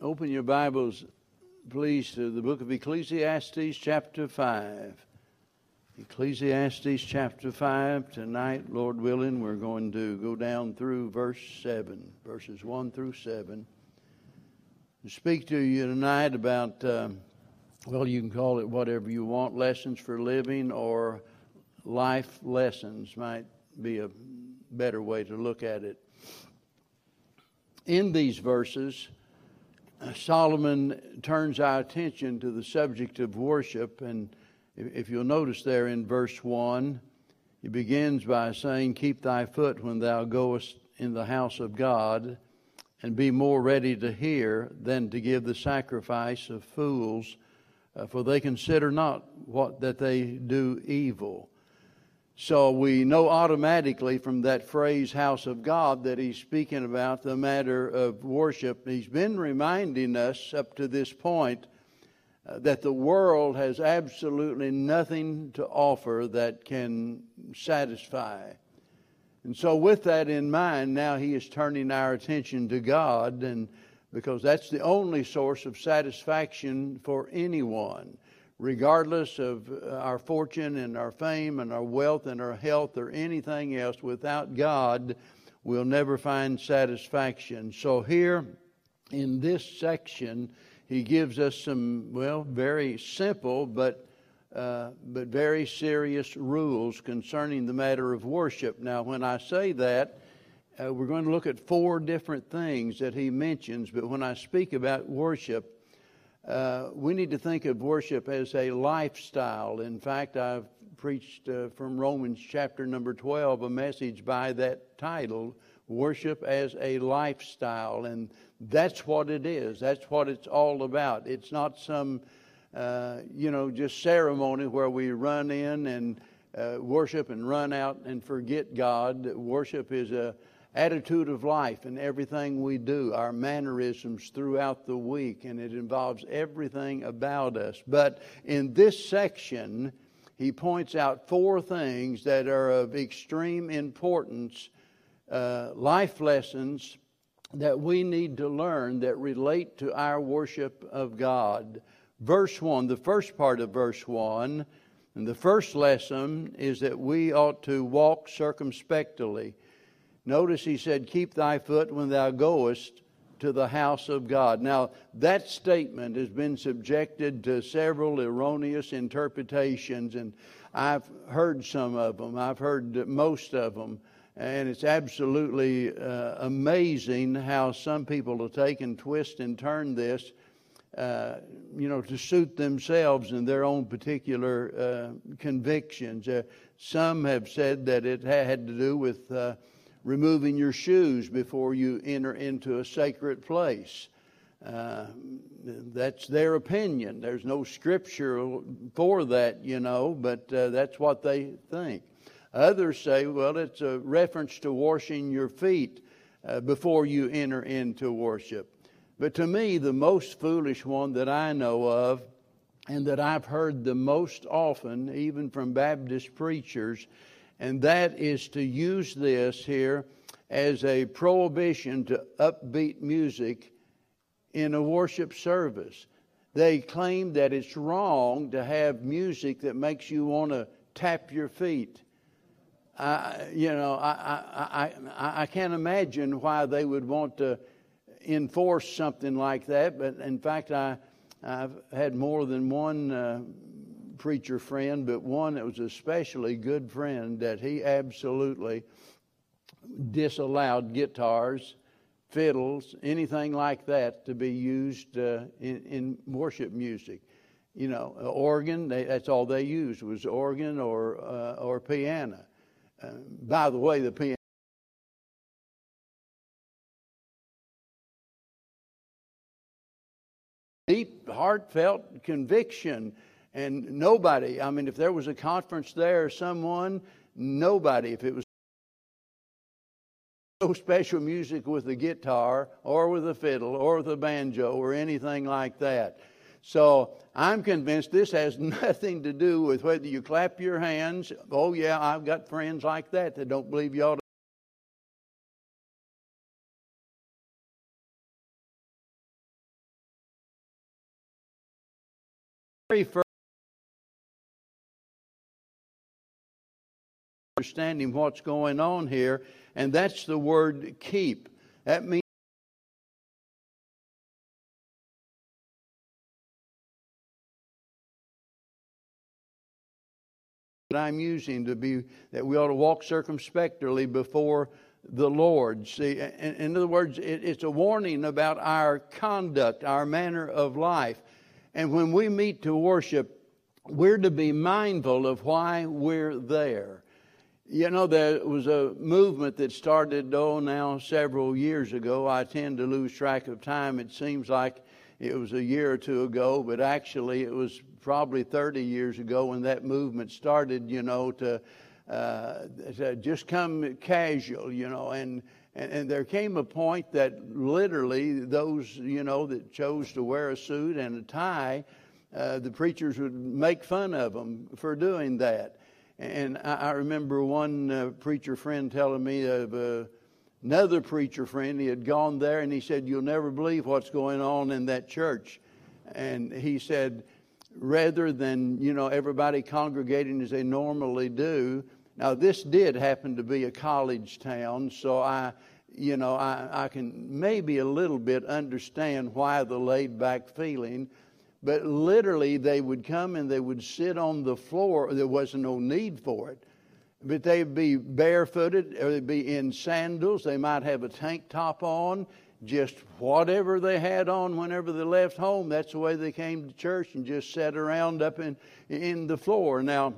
Open your Bibles, please, to the book of Ecclesiastes, chapter 5. Ecclesiastes, chapter 5. Tonight, Lord willing, we're going to go down through verse 7, verses 1 through 7. To speak to you tonight about, uh, well, you can call it whatever you want lessons for living or life lessons, might be a better way to look at it. In these verses, Solomon turns our attention to the subject of worship. And if you'll notice there in verse 1, he begins by saying, Keep thy foot when thou goest in the house of God, and be more ready to hear than to give the sacrifice of fools, uh, for they consider not what that they do evil. So we know automatically from that phrase, house of God, that he's speaking about the matter of worship. He's been reminding us up to this point uh, that the world has absolutely nothing to offer that can satisfy. And so, with that in mind, now he is turning our attention to God, and because that's the only source of satisfaction for anyone regardless of uh, our fortune and our fame and our wealth and our health or anything else, without God, we'll never find satisfaction. So, here in this section, he gives us some, well, very simple but uh, but very serious rules concerning the matter of worship. Now, when I say that, uh, we're going to look at four different things that he mentions, but when I speak about worship, uh, we need to think of worship as a lifestyle. In fact, I've preached uh, from Romans chapter number 12 a message by that title, Worship as a Lifestyle. And that's what it is. That's what it's all about. It's not some, uh, you know, just ceremony where we run in and uh, worship and run out and forget God. Worship is a attitude of life in everything we do, our mannerisms throughout the week, and it involves everything about us. But in this section, he points out four things that are of extreme importance, uh, life lessons that we need to learn that relate to our worship of God. Verse 1, the first part of verse 1, and the first lesson is that we ought to walk circumspectly. Notice he said, Keep thy foot when thou goest to the house of God. Now, that statement has been subjected to several erroneous interpretations, and I've heard some of them. I've heard most of them. And it's absolutely uh, amazing how some people will take and twist and turn this, uh, you know, to suit themselves and their own particular uh, convictions. Uh, some have said that it had to do with uh, removing your shoes before you enter into a sacred place. Uh, that's their opinion. There's no scripture for that, you know, but uh, that's what they think. Others say, well, it's a reference to washing your feet uh, before you enter into worship. But to me, the most foolish one that I know of, and that I've heard the most often, even from Baptist preachers, and that is to use this here as a prohibition to upbeat music in a worship service. They claim that it's wrong to have music that makes you want to tap your feet. I, you know, I, I, I, I can't imagine why they would want to enforce something like that. But in fact, I, I've had more than one uh, preacher friend, but one that was especially good friend that he absolutely disallowed guitars, fiddles, anything like that to be used uh, in, in, worship music. You know, organ, they, that's all they used was organ or, uh, or piano. Uh, by the way, the piano. Deep, heartfelt conviction and nobody, I mean, if there was a conference there, someone, nobody, if it was no special music with the guitar or with the fiddle or with the banjo or anything like that. So I'm convinced this has nothing to do with whether you clap your hands. Oh, yeah, I've got friends like that that don't believe you ought to. very first understanding what's going on here, and that's the word keep. That means that I'm using to be that we ought to walk circumspectly before the Lord. See, in, in other words, it, it's a warning about our conduct, our manner of life. And when we meet to worship, we're to be mindful of why we're there. You know, there was a movement that started, oh, now several years ago. I tend to lose track of time. It seems like it was a year or two ago, but actually it was probably 30 years ago when that movement started, you know, to, uh, to just come casual, you know, and, and, and there came a point that literally those, you know, that chose to wear a suit and a tie, uh, the preachers would make fun of them for doing that. And I, remember one uh, preacher friend telling me of uh, another preacher friend. He had gone there and he said, You'll never believe what's going on in that church. And he said, rather than, you know, everybody congregating as they normally do. Now, this did happen to be a college town, so I, you know, I, I can maybe a little bit understand why the laid back feeling. But literally, they would come and they would sit on the floor. There wasn't no need for it. But they'd be barefooted or they'd be in sandals. They might have a tank top on just whatever they had on whenever they left home, that's the way they came to church and just sat around up in, in the floor. Now,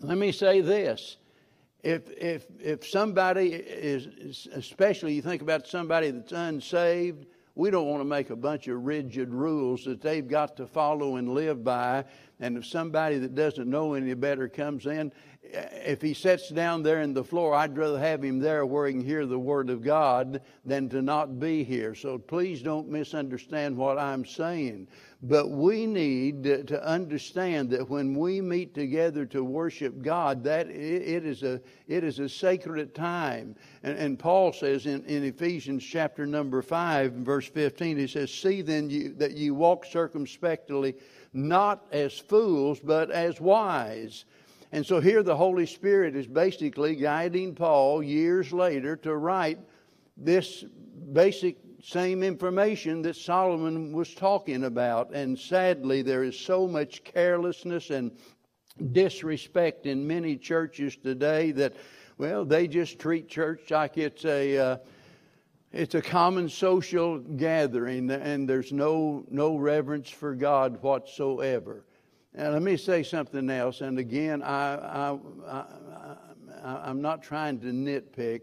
let me say this. If, if, if somebody is, especially you think about somebody that's unsaved, we don't want to make a bunch of rigid rules that they've got to follow and live by. And if somebody that doesn't know any better comes in, if he sits down there in the floor, I'd rather have him there where he can hear the Word of God than to not be here. So please don't misunderstand what I'm saying. But we need to understand that when we meet together to worship God, that it is a, it is a sacred time. And, and Paul says in, in Ephesians chapter number 5, verse 15, he says, See then you, that you walk circumspectly, not as fools, but as wise and so here the Holy Spirit is basically guiding Paul years later to write this basic same information that Solomon was talking about. And sadly, there is so much carelessness and disrespect in many churches today that, well, they just treat church like it's a. Uh, it's a common social gathering, and there's no, no reverence for God whatsoever. And let me say something else. And again, I, I, I, am not trying to nitpick,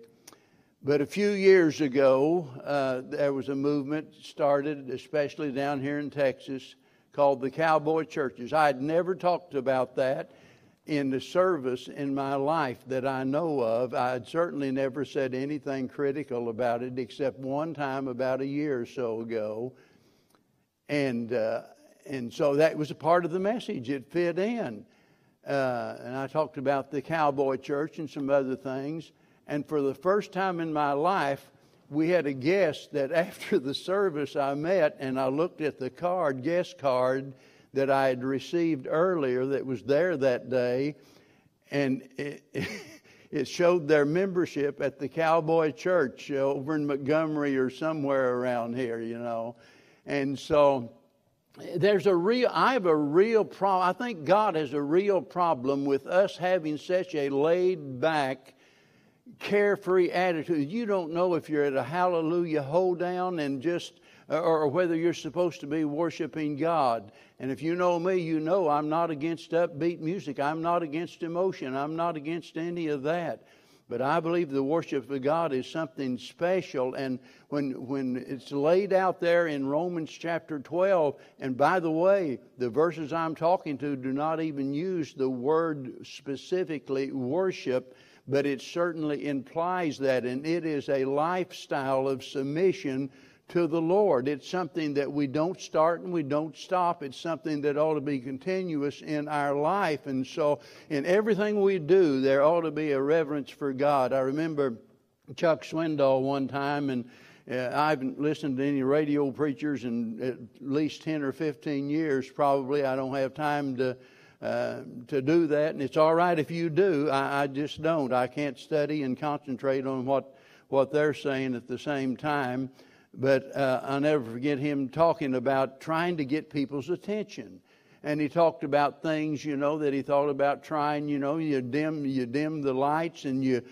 but a few years ago, uh, there was a movement started, especially down here in Texas, called the Cowboy Churches. I had never talked about that in the service in my life that I know of. I had certainly never said anything critical about it except one time about a year or so ago. And uh, and so that was a part of the message. It fit in. Uh, and I talked about the cowboy church and some other things. And for the first time in my life, we had a guest that after the service I met and I looked at the card, guest card that I had received earlier that was there that day, and it, it showed their membership at the Cowboy Church over in Montgomery or somewhere around here, you know. And so there's a real i have a real problem i think god has a real problem with us having such a laid back carefree attitude. You don't know if you're at a hallelujah hold down and just or whether you're supposed to be worshiping god. And if you know me you know i'm not against upbeat music. I'm not against emotion. I'm not against any of that but I believe the worship of God is something special. And when, when it's laid out there in Romans chapter 12, and by the way, the verses I'm talking to do not even use the word specifically worship, but it certainly implies that. And it is a lifestyle of submission to the Lord. It's something that we don't start and we don't stop. It's something that ought to be continuous in our life. And so, in everything we do, there ought to be a reverence for God. I remember Chuck Swindoll one time, and uh, I haven't listened to any radio preachers in at least 10 or 15 years, probably. I don't have time to. Uh, to do that, and it's all right if you do. I, I just don't. I can't study and concentrate on what what they're saying at the same time. But uh, I'll never forget him talking about trying to get people's attention. And he talked about things, you know, that he thought about trying, you know, you dim, you dim the lights and you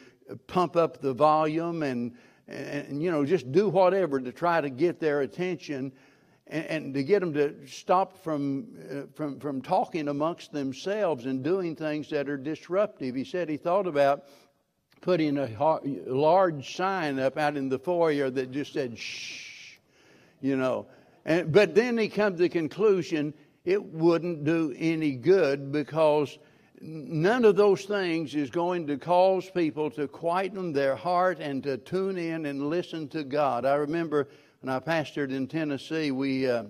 pump up the volume and, and you know, just do whatever to try to get their attention and, and to get them to stop from, uh, from, from talking amongst themselves and doing things that are disruptive. He said he thought about putting a large sign up out in the foyer that just said shh, you know. And, but then he come to the conclusion it wouldn't do any good because none of those things is going to cause people to quieten their heart and to tune in and listen to God. I remember when I pastored in Tennessee, we uh,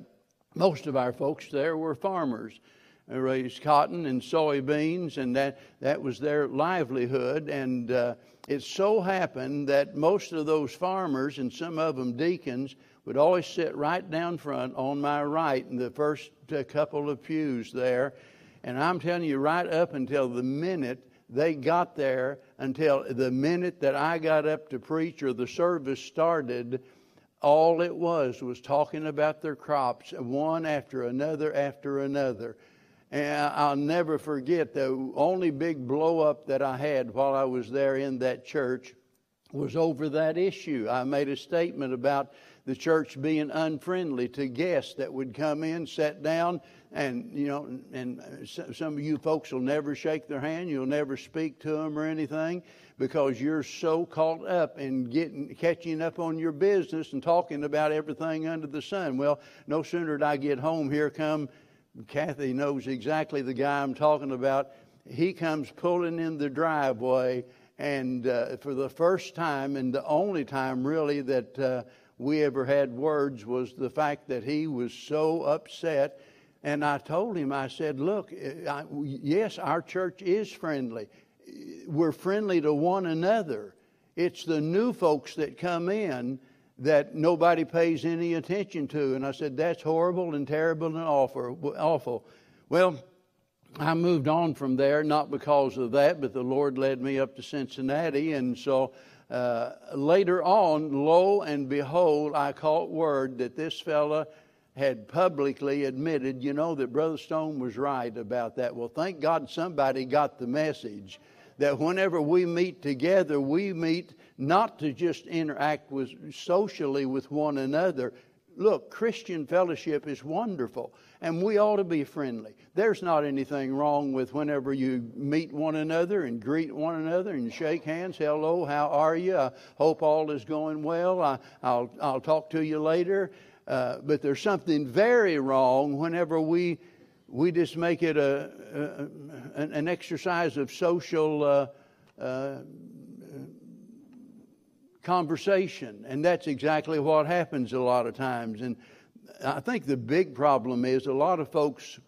most of our folks there were farmers raised cotton and soybeans, and that, that was their livelihood. And uh, it so happened that most of those farmers, and some of them deacons, would always sit right down front on my right in the first uh, couple of pews there. And I'm telling you, right up until the minute they got there, until the minute that I got up to preach or the service started, all it was was talking about their crops, one after another after another. And I'll never forget the only big blow up that I had while I was there in that church was over that issue. I made a statement about the church being unfriendly to guests that would come in, sit down, and you know, and some of you folks will never shake their hand, you'll never speak to them or anything because you're so caught up in getting catching up on your business and talking about everything under the sun. Well, no sooner did I get home, here come Kathy knows exactly the guy I'm talking about. He comes pulling in the driveway, and uh, for the first time, and the only time really that uh, we ever had words, was the fact that he was so upset. And I told him, I said, Look, uh, I, yes, our church is friendly. We're friendly to one another. It's the new folks that come in that nobody pays any attention to. And I said, That's horrible and terrible and awful. Well, I moved on from there, not because of that, but the Lord led me up to Cincinnati. And so uh, later on, lo and behold, I caught word that this fella had publicly admitted, you know, that Brother Stone was right about that. Well, thank God somebody got the message that whenever we meet together, we meet not to just interact with socially with one another. Look, Christian fellowship is wonderful, and we ought to be friendly. There's not anything wrong with whenever you meet one another and greet one another and shake hands. Hello, how are you? I hope all is going well. I, will I'll talk to you later. Uh, but there's something very wrong whenever we we just make it a, a an exercise of social uh, uh, conversation. And that's exactly what happens a lot of times. And I think the big problem is a lot of folks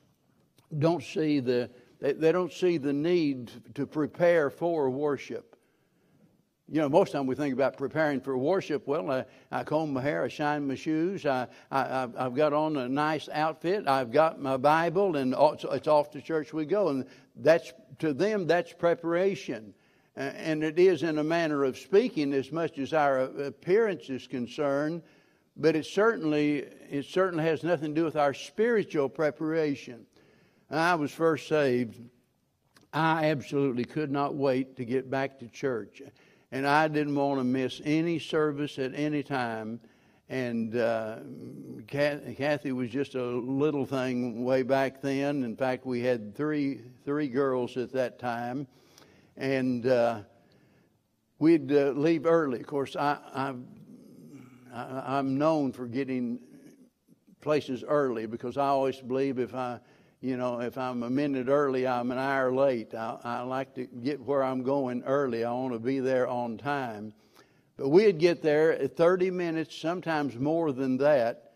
don't see the they, don't see the need to prepare for worship. You know, most of the time we think about preparing for worship. Well, I, I comb my hair, I shine my shoes, I, I, I've got on a nice outfit, I've got my Bible, and it's off to church we go. And that's to them, that's preparation. And it is in a manner of speaking as much as our appearance is concerned, but it certainly, it certainly has nothing to do with our spiritual preparation. I was first saved. I absolutely could not wait to get back to church and I didn't want to miss any service at any time. And uh, Kathy was just a little thing way back then. In fact, we had three three girls at that time, and uh, we'd uh, leave early. Of course, I, I I'm known for getting places early because I always believe if I you know, if I'm a minute early, I'm an hour late. I, I like to get where I'm going early. I want to be there on time. But we'd get there at 30 minutes, sometimes more than that,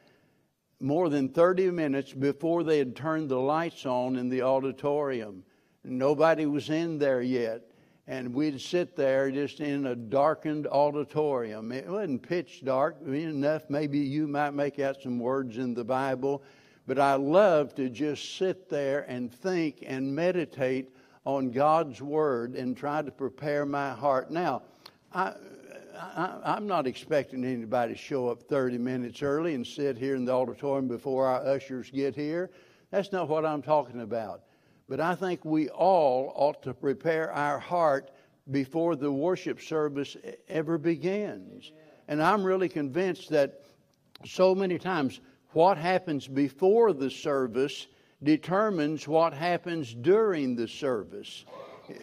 more than 30 minutes before they had turned the lights on in the auditorium. Nobody was in there yet. And we'd sit there just in a darkened auditorium. It wasn't pitch dark enough. Maybe you might make out some words in the Bible, but I love to just sit there and think and meditate on God's Word and try to prepare my heart. Now, I, I, am not expecting anybody to show up 30 minutes early and sit here in the auditorium before our ushers get here. That's not what I'm talking about. But I think we all ought to prepare our heart before the worship service ever begins. And I'm really convinced that so many times what happens before the service determines what happens during the service.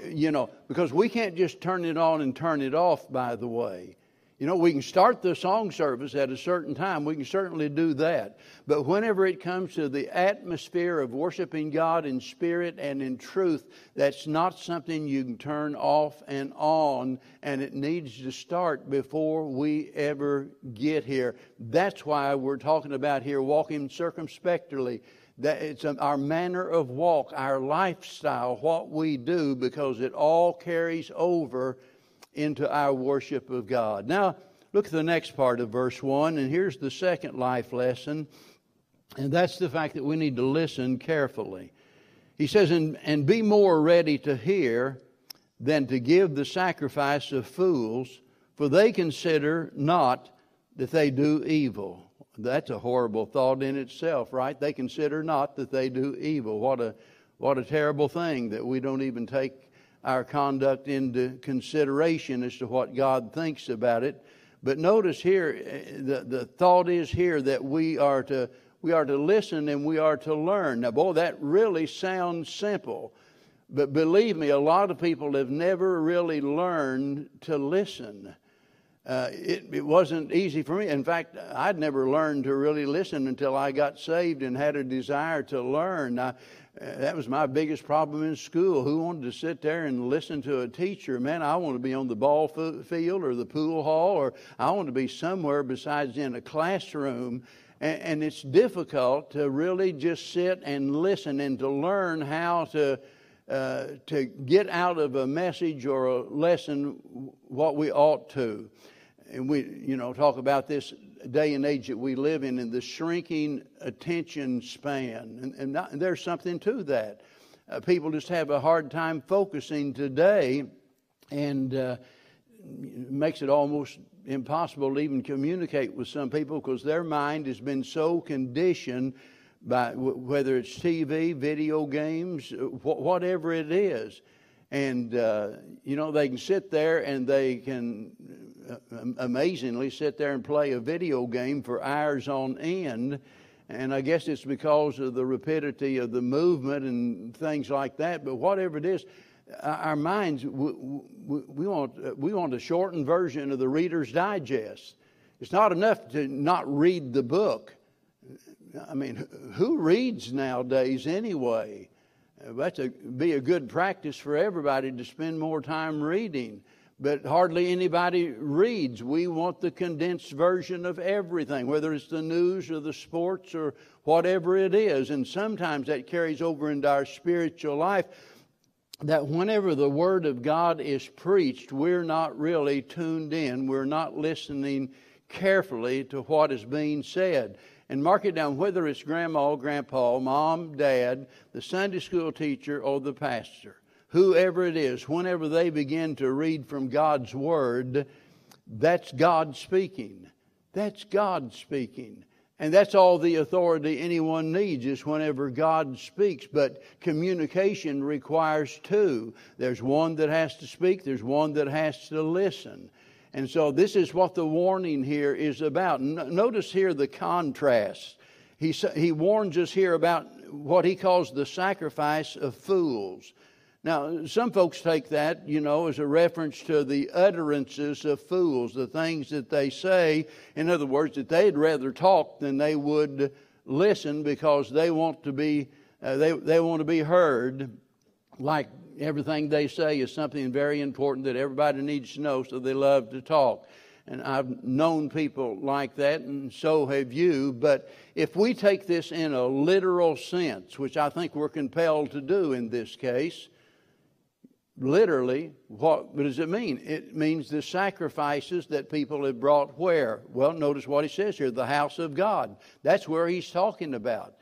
You know, because we can't just turn it on and turn it off, by the way. You know, we can start the song service at a certain time. We can certainly do that. But whenever it comes to the atmosphere of worshiping God in spirit and in truth, that's not something you can turn off and on, and it needs to start before we ever get here. That's why we're talking about here walking circumspectly. That it's our manner of walk, our lifestyle, what we do, because it all carries over into our worship of God. Now, look at the next part of verse 1, and here's the second life lesson, and that's the fact that we need to listen carefully. He says, and, and be more ready to hear than to give the sacrifice of fools, for they consider not that they do evil. That's a horrible thought in itself, right? They consider not that they do evil. What a what a terrible thing that we don't even take our conduct into consideration as to what God thinks about it. But notice here, eh, the, the thought is here that we are to we are to listen and we are to learn. Now, boy, that really sounds simple. But believe me, a lot of people have never really learned to listen. Uh, it, it, wasn't easy for me. In fact, I'd never learned to really listen until I got saved and had a desire to learn. I, that was my biggest problem in school. Who wanted to sit there and listen to a teacher? Man, I want to be on the ball field or the pool hall, or I want to be somewhere besides in a classroom. And, and it's difficult to really just sit and listen and to learn how to. Uh, to get out of a message or a lesson what we ought to. And we, you know, talk about this day and age that we live in and the shrinking attention span. And, and, not, and there's something to that. Uh, people just have a hard time focusing today and uh, makes it almost impossible to even communicate with some people because their mind has been so conditioned by w- whether it's TV, video games, wh- whatever it is. And, uh, you know, they can sit there and they can uh, amazingly sit there and play a video game for hours on end. And I guess it's because of the rapidity of the movement and things like that. But whatever it is, uh, our minds, we, we, we, want, uh, we want a shortened version of the Reader's Digest. It's not enough to not read the book. I mean, who reads nowadays anyway? Uh, that's a, be a good practice for everybody to spend more time reading but hardly anybody reads. We want the condensed version of everything, whether it's the news or the sports or whatever it is. And sometimes that carries over into our spiritual life. That whenever the Word of God is preached, we're not really tuned in. We're not listening carefully to what is being said. And mark it down whether it's grandma, grandpa, mom, dad, the Sunday school teacher, or the pastor whoever it is, whenever they begin to read from God's Word, that's God speaking. That's God speaking. And that's all the authority anyone needs is whenever God speaks. But communication requires two. There's one that has to speak, there's one that has to listen. And so this is what the warning here is about. Notice here the contrast. He, he warns us here about what he calls the sacrifice of fools. Now, some folks take that, you know, as a reference to the utterances of fools, the things that they say. In other words, that they'd rather talk than they would listen because they want to be, uh, they, they want to be heard like everything they say is something very important that everybody needs to know, so they love to talk. And I've known people like that, and so have you. But if we take this in a literal sense, which I think we're compelled to do in this case, literally, what, what does it mean? It means the sacrifices that people have brought where? Well, notice what he says here the house of God. That's where he's talking about.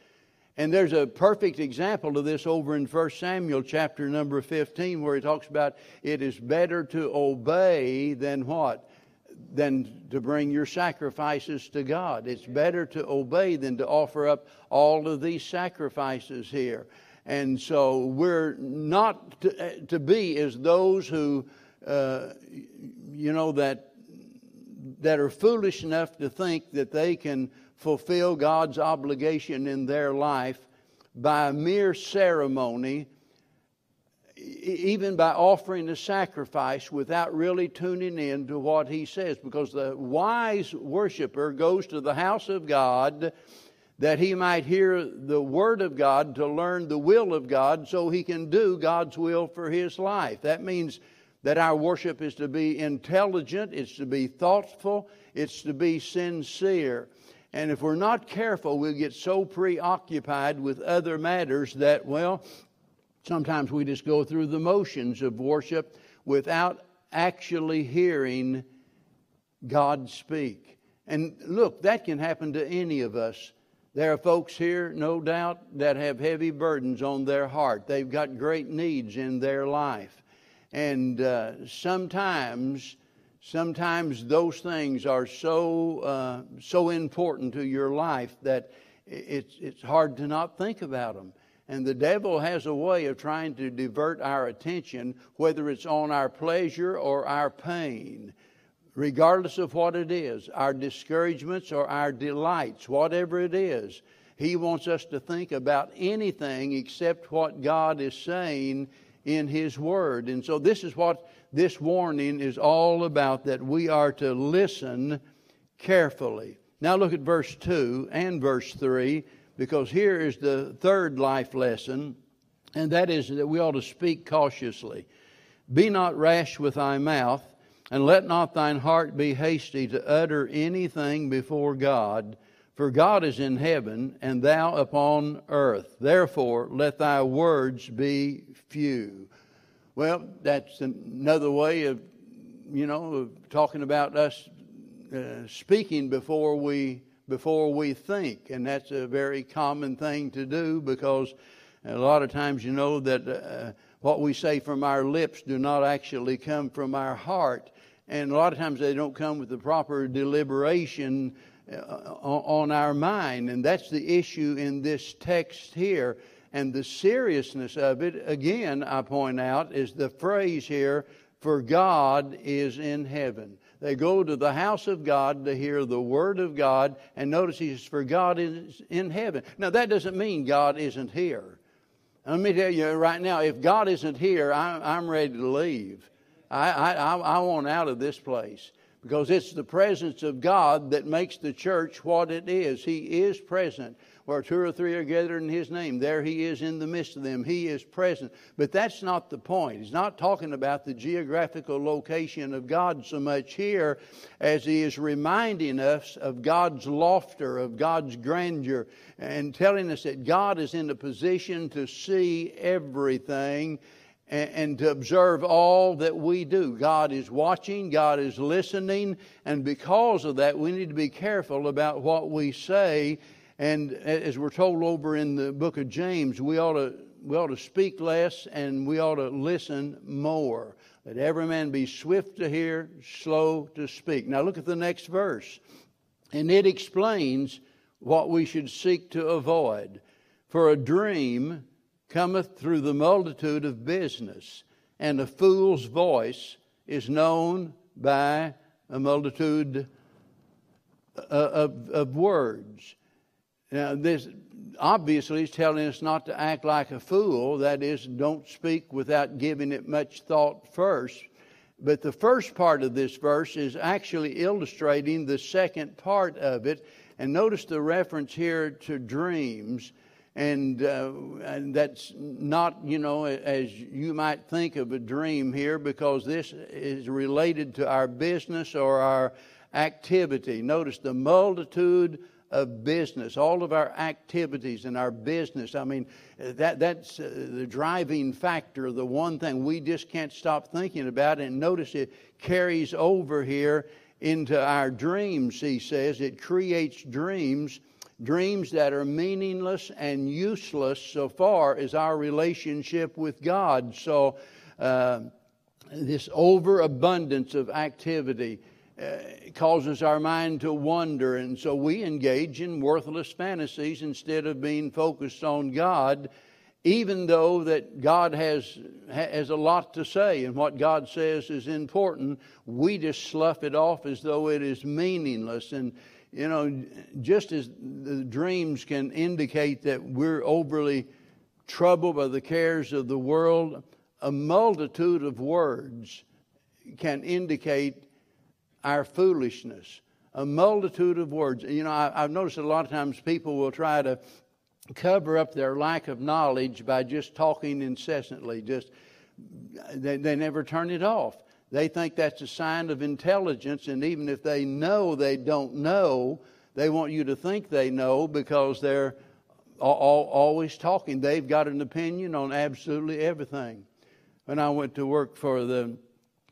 And there's a perfect example of this over in 1 Samuel chapter number 15 where he talks about it is better to obey than what? Than to bring your sacrifices to God. It's better to obey than to offer up all of these sacrifices here. And so we're not to, uh, to be as those who, uh, you know, that, that are foolish enough to think that they can fulfill God's obligation in their life by a mere ceremony, even by offering a sacrifice without really tuning in to what He says. Because the wise worshiper goes to the house of God that he might hear the Word of God to learn the will of God so he can do God's will for his life. That means that our worship is to be intelligent, it's to be thoughtful, it's to be sincere. And if we're not careful, we'll get so preoccupied with other matters that, well, sometimes we just go through the motions of worship without actually hearing God speak. And look, that can happen to any of us there are folks here, no doubt, that have heavy burdens on their heart. They've got great needs in their life. And uh, sometimes, sometimes those things are so, uh, so important to your life that it's, it's hard to not think about them. And the devil has a way of trying to divert our attention, whether it's on our pleasure or our pain regardless of what it is, our discouragements or our delights, whatever it is. He wants us to think about anything except what God is saying in His Word. And so, this is what this warning is all about that we are to listen carefully. Now, look at verse 2 and verse 3, because here is the third life lesson, and that is that we ought to speak cautiously. Be not rash with thy mouth and let not thine heart be hasty to utter anything before God, for God is in heaven, and thou upon earth. Therefore, let thy words be few. Well, that's another way of, you know, of talking about us uh, speaking before we before we think, and that's a very common thing to do because a lot of times you know that uh, what we say from our lips do not actually come from our heart and a lot of times they don't come with the proper deliberation uh, on our mind. And that's the issue in this text here. And the seriousness of it, again, I point out, is the phrase here, for God is in heaven. They go to the house of God to hear the word of God, and notice he says, for God is in heaven. Now, that doesn't mean God isn't here. Let me tell you right now, if God isn't here, I'm, I'm ready to leave. I, I, I want out of this place because it's the presence of God that makes the church what it is. He is present. Where two or three are gathered in His name, there He is in the midst of them. He is present. But that's not the point. He's not talking about the geographical location of God so much here as He is reminding us of God's laughter, of God's grandeur, and telling us that God is in a position to see everything and to observe all that we do. God is watching, God is listening, and because of that, we need to be careful about what we say. And as we're told over in the book of James, we ought to, we ought to speak less and we ought to listen more. Let every man be swift to hear, slow to speak. Now look at the next verse. And it explains what we should seek to avoid. For a dream cometh through the multitude of business, and a fool's voice is known by a multitude uh, of, of words. Now, this obviously is telling us not to act like a fool. That is, don't speak without giving it much thought first. But the first part of this verse is actually illustrating the second part of it. And notice the reference here to dreams and, uh, and that's not, you know, as you might think of a dream here, because this is related to our business or our activity. Notice the multitude of business, all of our activities and our business. I mean, that, that's uh, the driving factor, the one thing we just can't stop thinking about. And notice it carries over here into our dreams, he says. It creates dreams, dreams that are meaningless and useless so far as our relationship with God. So, uh, this overabundance of activity Uh, causes our mind to wander, and so we engage in worthless fantasies instead of being focused on God. Even though that God has has a lot to say, and what God says is important, we just slough it off as though it is meaningless. And you know, just as the dreams can indicate that we're overly troubled by the cares of the world, a multitude of words can indicate our foolishness. A multitude of words. You know, I, have noticed a lot of times people will try to cover up their lack of knowledge by just talking incessantly. Just they, they never turn it off. They think that's a sign of intelligence, and even if they know they don't know, they want you to think they know because they're always talking. They've got an opinion on absolutely everything when I went to work for the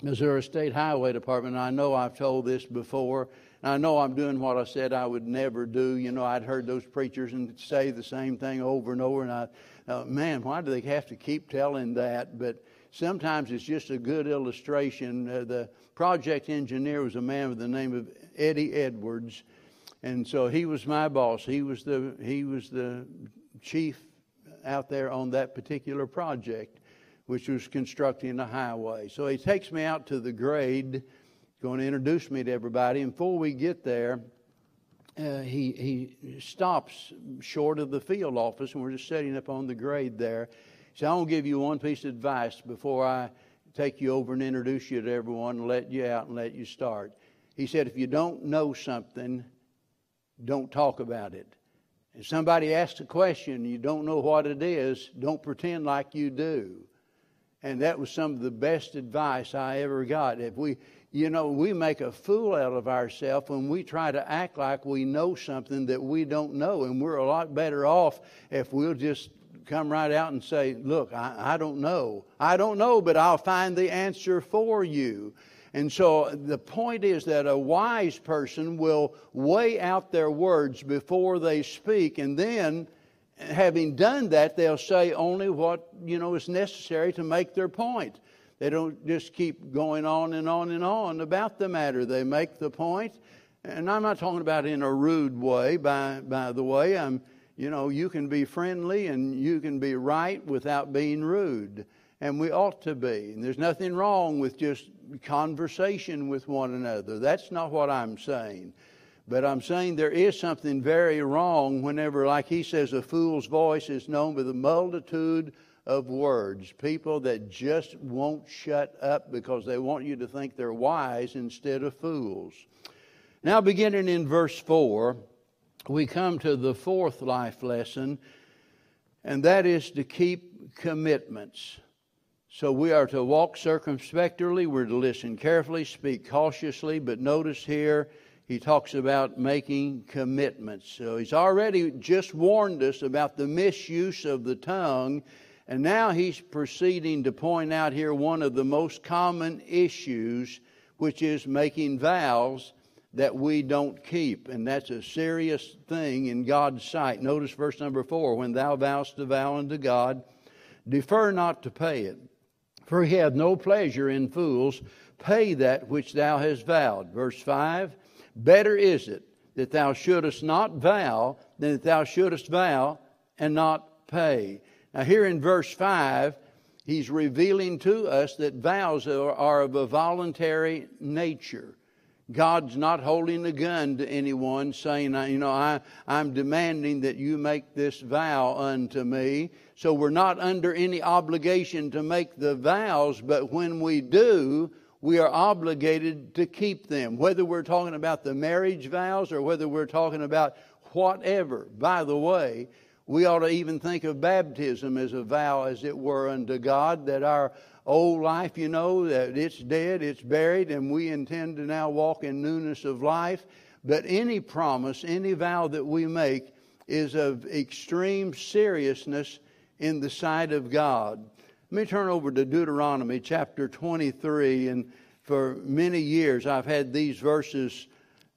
Missouri State Highway Department. I know I've told this before. And I know I'm doing what I said I would never do. You know, I'd heard those preachers and say the same thing over and over, and I, uh, man, why do they have to keep telling that? But sometimes it's just a good illustration. Uh, the project engineer was a man with the name of Eddie Edwards, and so he was my boss. He was the he was the chief out there on that particular project which was constructing a highway. So he takes me out to the grade, going to introduce me to everybody. And before we get there, uh, he, he stops short of the field office, and we're just setting up on the grade there. So I want to give you one piece of advice before I take you over and introduce you to everyone and let you out and let you start. He said, if you don't know something, don't talk about it. If somebody asks a question and you don't know what it is, don't pretend like you do. And that was some of the best advice I ever got. If we, you know, we make a fool out of ourselves when we try to act like we know something that we don't know. And we're a lot better off if we'll just come right out and say, Look, I, I don't know. I don't know, but I'll find the answer for you. And so the point is that a wise person will weigh out their words before they speak and then having done that, they'll say only what you know is necessary to make their point. They don't just keep going on and on and on about the matter. They make the point, and I'm not talking about in a rude way. By by the way, I'm you know you can be friendly and you can be right without being rude, and we ought to be. And there's nothing wrong with just conversation with one another. That's not what I'm saying. But I'm saying there is something very wrong whenever, like he says, a fool's voice is known by the multitude of words. People that just won't shut up because they want you to think they're wise instead of fools. Now, beginning in verse 4, we come to the fourth life lesson, and that is to keep commitments. So we are to walk circumspectly, we're to listen carefully, speak cautiously, but notice here, he talks about making commitments. So he's already just warned us about the misuse of the tongue, and now he's proceeding to point out here one of the most common issues, which is making vows that we don't keep. And that's a serious thing in God's sight. Notice verse number four when thou vowest a vow unto God, defer not to pay it. For he hath no pleasure in fools. Pay that which thou hast vowed. Verse 5 Better is it that thou shouldest not vow than that thou shouldest vow and not pay. Now, here in verse 5, he's revealing to us that vows are, are of a voluntary nature. God's not holding a gun to anyone saying, you know, I, I'm demanding that you make this vow unto me. So we're not under any obligation to make the vows, but when we do, we are obligated to keep them, whether we're talking about the marriage vows or whether we're talking about whatever. By the way, we ought to even think of baptism as a vow, as it were, unto God, that our old life, you know, that it's dead, it's buried, and we intend to now walk in newness of life. But any promise, any vow that we make is of extreme seriousness in the sight of God. Let me turn over to Deuteronomy chapter 23. And for many years, I've had these verses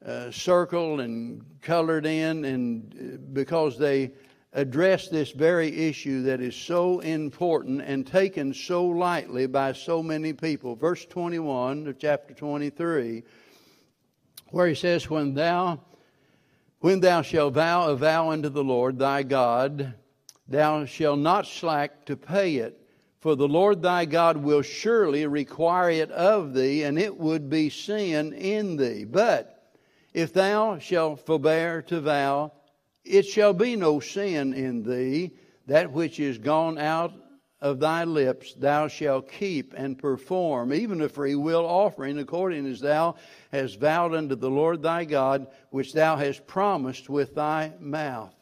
uh, circled and colored in, and uh, because they address this very issue that is so important and taken so lightly by so many people. Verse 21 of chapter 23, where he says, When thou when thou shalt vow a vow unto the Lord thy God, thou shalt not slack to pay it, for the Lord thy God will surely require it of thee, and it would be sin in thee. But if thou shalt forbear to vow, it shall be no sin in thee. That which is gone out of thy lips thou shalt keep and perform, even a free will offering, according as thou hast vowed unto the Lord thy God, which thou hast promised with thy mouth.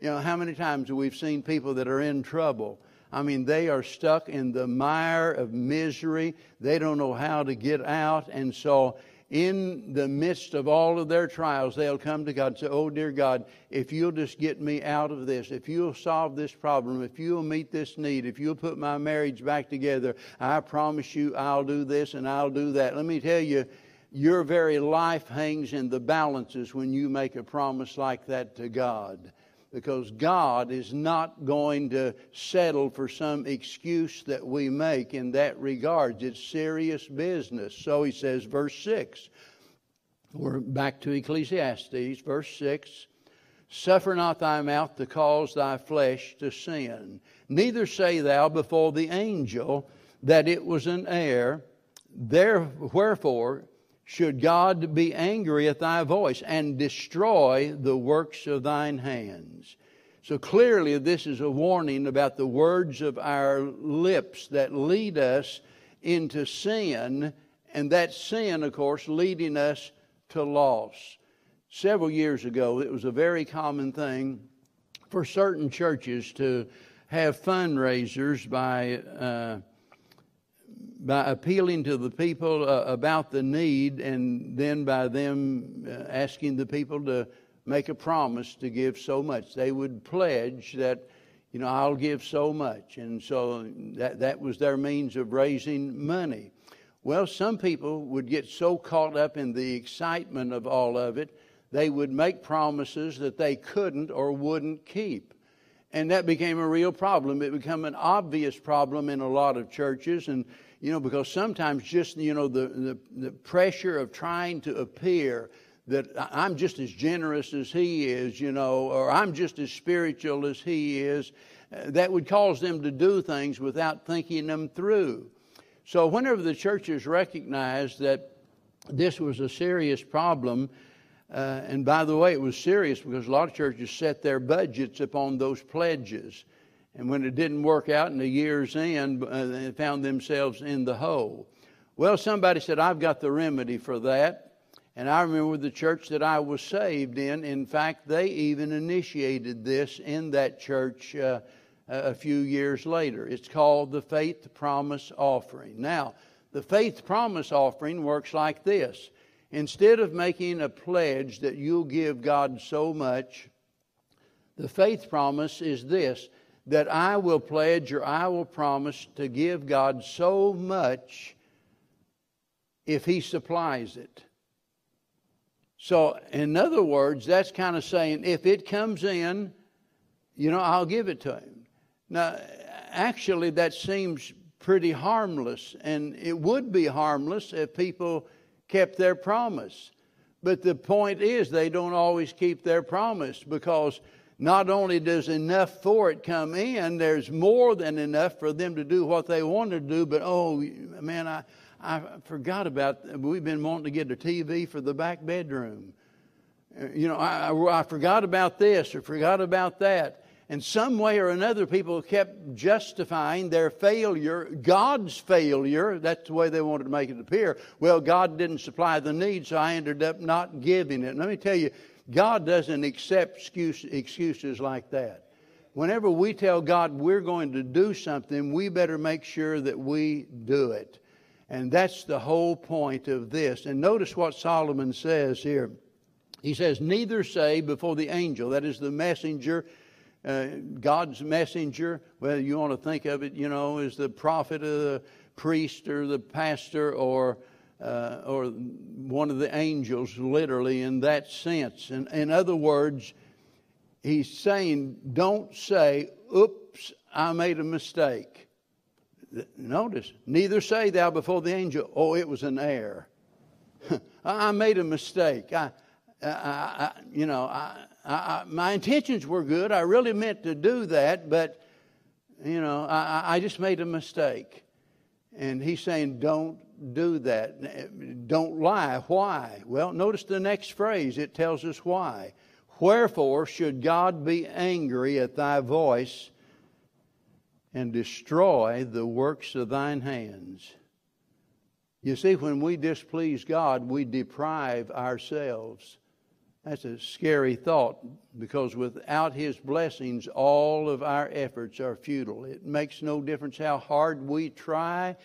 You know, how many times we've seen people that are in trouble? I mean, they are stuck in the mire of misery. They don't know how to get out. And so in the midst of all of their trials, they'll come to God and say, Oh, dear God, if you'll just get me out of this, if you'll solve this problem, if you'll meet this need, if you'll put my marriage back together, I promise you I'll do this and I'll do that. Let me tell you, your very life hangs in the balances when you make a promise like that to God because God is not going to settle for some excuse that we make in that regard. It's serious business. So he says, verse 6. We're back to Ecclesiastes, verse 6. Suffer not thy mouth to cause thy flesh to sin. Neither say thou before the angel that it was an error. There, wherefore, should God be angry at thy voice and destroy the works of thine hands. So clearly, this is a warning about the words of our lips that lead us into sin, and that sin, of course, leading us to loss. Several years ago, it was a very common thing for certain churches to have fundraisers by uh, by appealing to the people uh, about the need and then by them uh, asking the people to make a promise to give so much. They would pledge that, you know, I'll give so much. And so that, that was their means of raising money. Well, some people would get so caught up in the excitement of all of it, they would make promises that they couldn't or wouldn't keep. And that became a real problem. It became an obvious problem in a lot of churches. And you know, because sometimes just, you know, the, the, the pressure of trying to appear that I'm just as generous as he is, you know, or I'm just as spiritual as he is, uh, that would cause them to do things without thinking them through. So, whenever the churches recognized that this was a serious problem, uh, and by the way, it was serious because a lot of churches set their budgets upon those pledges. And when it didn't work out in the year's end, uh, they found themselves in the hole. Well, somebody said, I've got the remedy for that. And I remember the church that I was saved in, in fact, they even initiated this in that church uh, a few years later. It's called the Faith Promise Offering. Now, the Faith Promise Offering works like this instead of making a pledge that you'll give God so much, the faith promise is this that I will pledge or I will promise to give God so much if He supplies it. So, in other words, that's kind of saying if it comes in, you know, I'll give it to Him. Now, actually, that seems pretty harmless, and it would be harmless if people kept their promise. But the point is, they don't always keep their promise because not only does enough for it come in, there's more than enough for them to do what they want to do. But oh, man, I, I forgot about, we've been wanting to get a TV for the back bedroom. You know, I, I forgot about this or forgot about that. And some way or another, people kept justifying their failure, God's failure. That's the way they wanted to make it appear. Well, God didn't supply the need, so I ended up not giving it. And let me tell you, God doesn't accept excuse, excuses like that. Whenever we tell God we're going to do something, we better make sure that we do it. And that's the whole point of this. And notice what Solomon says here He says, Neither say before the angel, that is the messenger, uh, God's messenger, whether you want to think of it, you know, as the prophet or the priest or the pastor or, uh, or one of the angels, literally in that sense. And in other words, he's saying, don't say, oops, I made a mistake. Notice, neither say thou before the angel, oh, it was an error. I made a mistake. I, I, I you know, I, I, my intentions were good. I really meant to do that, but, you know, I, I just made a mistake. And he's saying, don't do that. Don't lie. Why? Well, notice the next phrase. It tells us why. Wherefore should God be angry at thy voice and destroy the works of thine hands? You see, when we displease God, we deprive ourselves. That's a scary thought because without His blessings, all of our efforts are futile. It makes no difference how hard we try.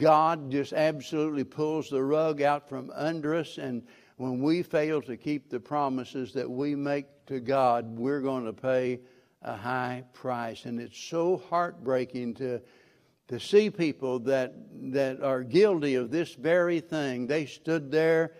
God just absolutely pulls the rug out from under us, and when we fail to keep the promises that we make to God, we're going to pay a high price. And it's so heartbreaking to, to see people that, that are guilty of this very thing. They stood there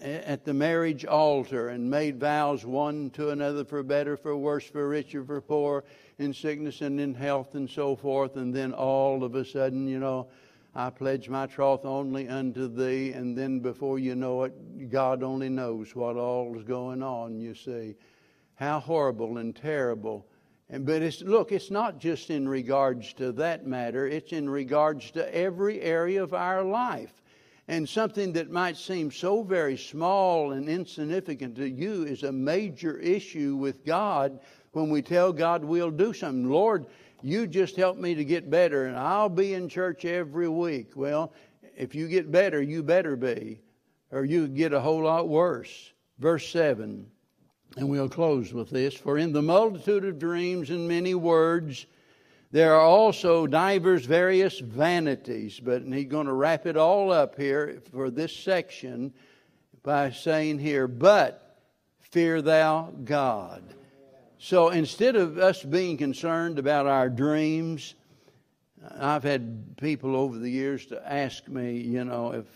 at the marriage altar and made vows one to another for better, for worse, for richer, for poor, in sickness and in health and so forth. And then all of a sudden, you know, I pledge my troth only unto thee. And then before you know it, God only knows what all is going on, you see. How horrible and terrible. And, but it's, look, it's not just in regards to that matter, it's in regards to every area of our life. And something that might seem so very small and insignificant to you is a major issue with God when we tell God we'll do something. Lord, you just help me to get better and I'll be in church every week. Well, if you get better, you better be, or you get a whole lot worse. Verse 7, and we'll close with this For in the multitude of dreams and many words, there are also divers various vanities. But he's going to wrap it all up here for this section by saying here, But fear thou God. So instead of us being concerned about our dreams, I've had people over the years to ask me, you know, if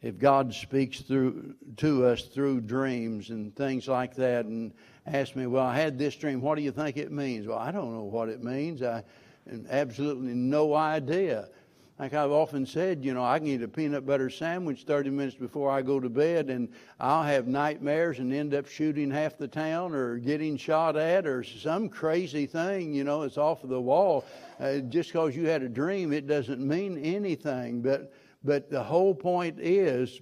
if God speaks through to us through dreams and things like that, and ask me, well, I had this dream. What do you think it means? Well, I don't know what it means. I absolutely no idea. Like I've often said, you know, I can eat a peanut butter sandwich 30 minutes before I go to bed, and I'll have nightmares and end up shooting half the town or getting shot at or some crazy thing, you know, it's off of the wall. Uh, just because you had a dream, it doesn't mean anything. But, but the whole point is,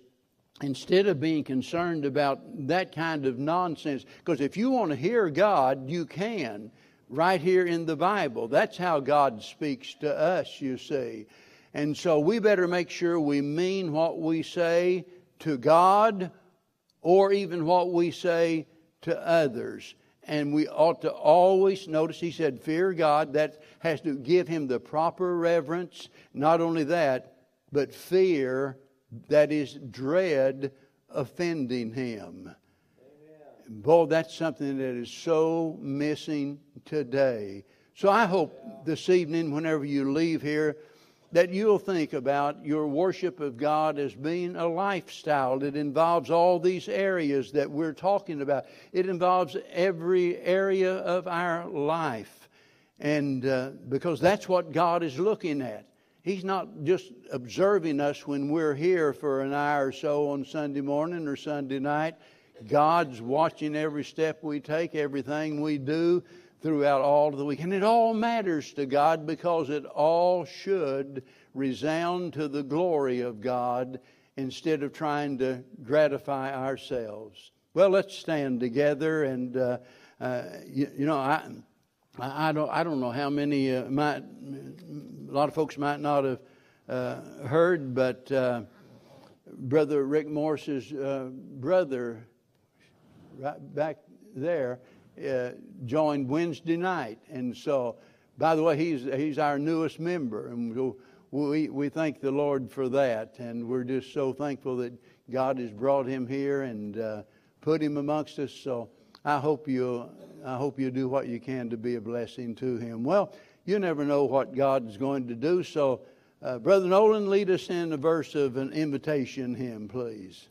instead of being concerned about that kind of nonsense, because if you want to hear God, you can right here in the Bible. That's how God speaks to us, you see. And so we better make sure we mean what we say to God or even what we say to others. And we ought to always notice he said, Fear God. That has to give him the proper reverence. Not only that, but fear, that is dread offending him. Amen. Boy, that's something that is so missing today. So I hope this evening, whenever you leave here, that you'll think about your worship of God as being a lifestyle. It involves all these areas that we're talking about, it involves every area of our life. And uh, because that's what God is looking at. He's not just observing us when we're here for an hour or so on Sunday morning or Sunday night. God's watching every step we take, everything we do throughout all of the week. And it all matters to God because it all should resound to the glory of God instead of trying to gratify ourselves. Well, let's stand together and, uh, uh, you, you, know, I, I, don't, I don't know how many uh, might, a lot of folks might not have uh, heard, but uh, Brother Rick Morris's uh, brother, right back there, uh, joined Wednesday night. And so, by the way, he's, he's our newest member. And we, we thank the Lord for that. And we're just so thankful that God has brought him here and uh, put him amongst us. So I hope you I hope you do what you can to be a blessing to him. Well, you never know what God is going to do. So, uh, Brother Nolan, lead us in a verse of an invitation hymn, please.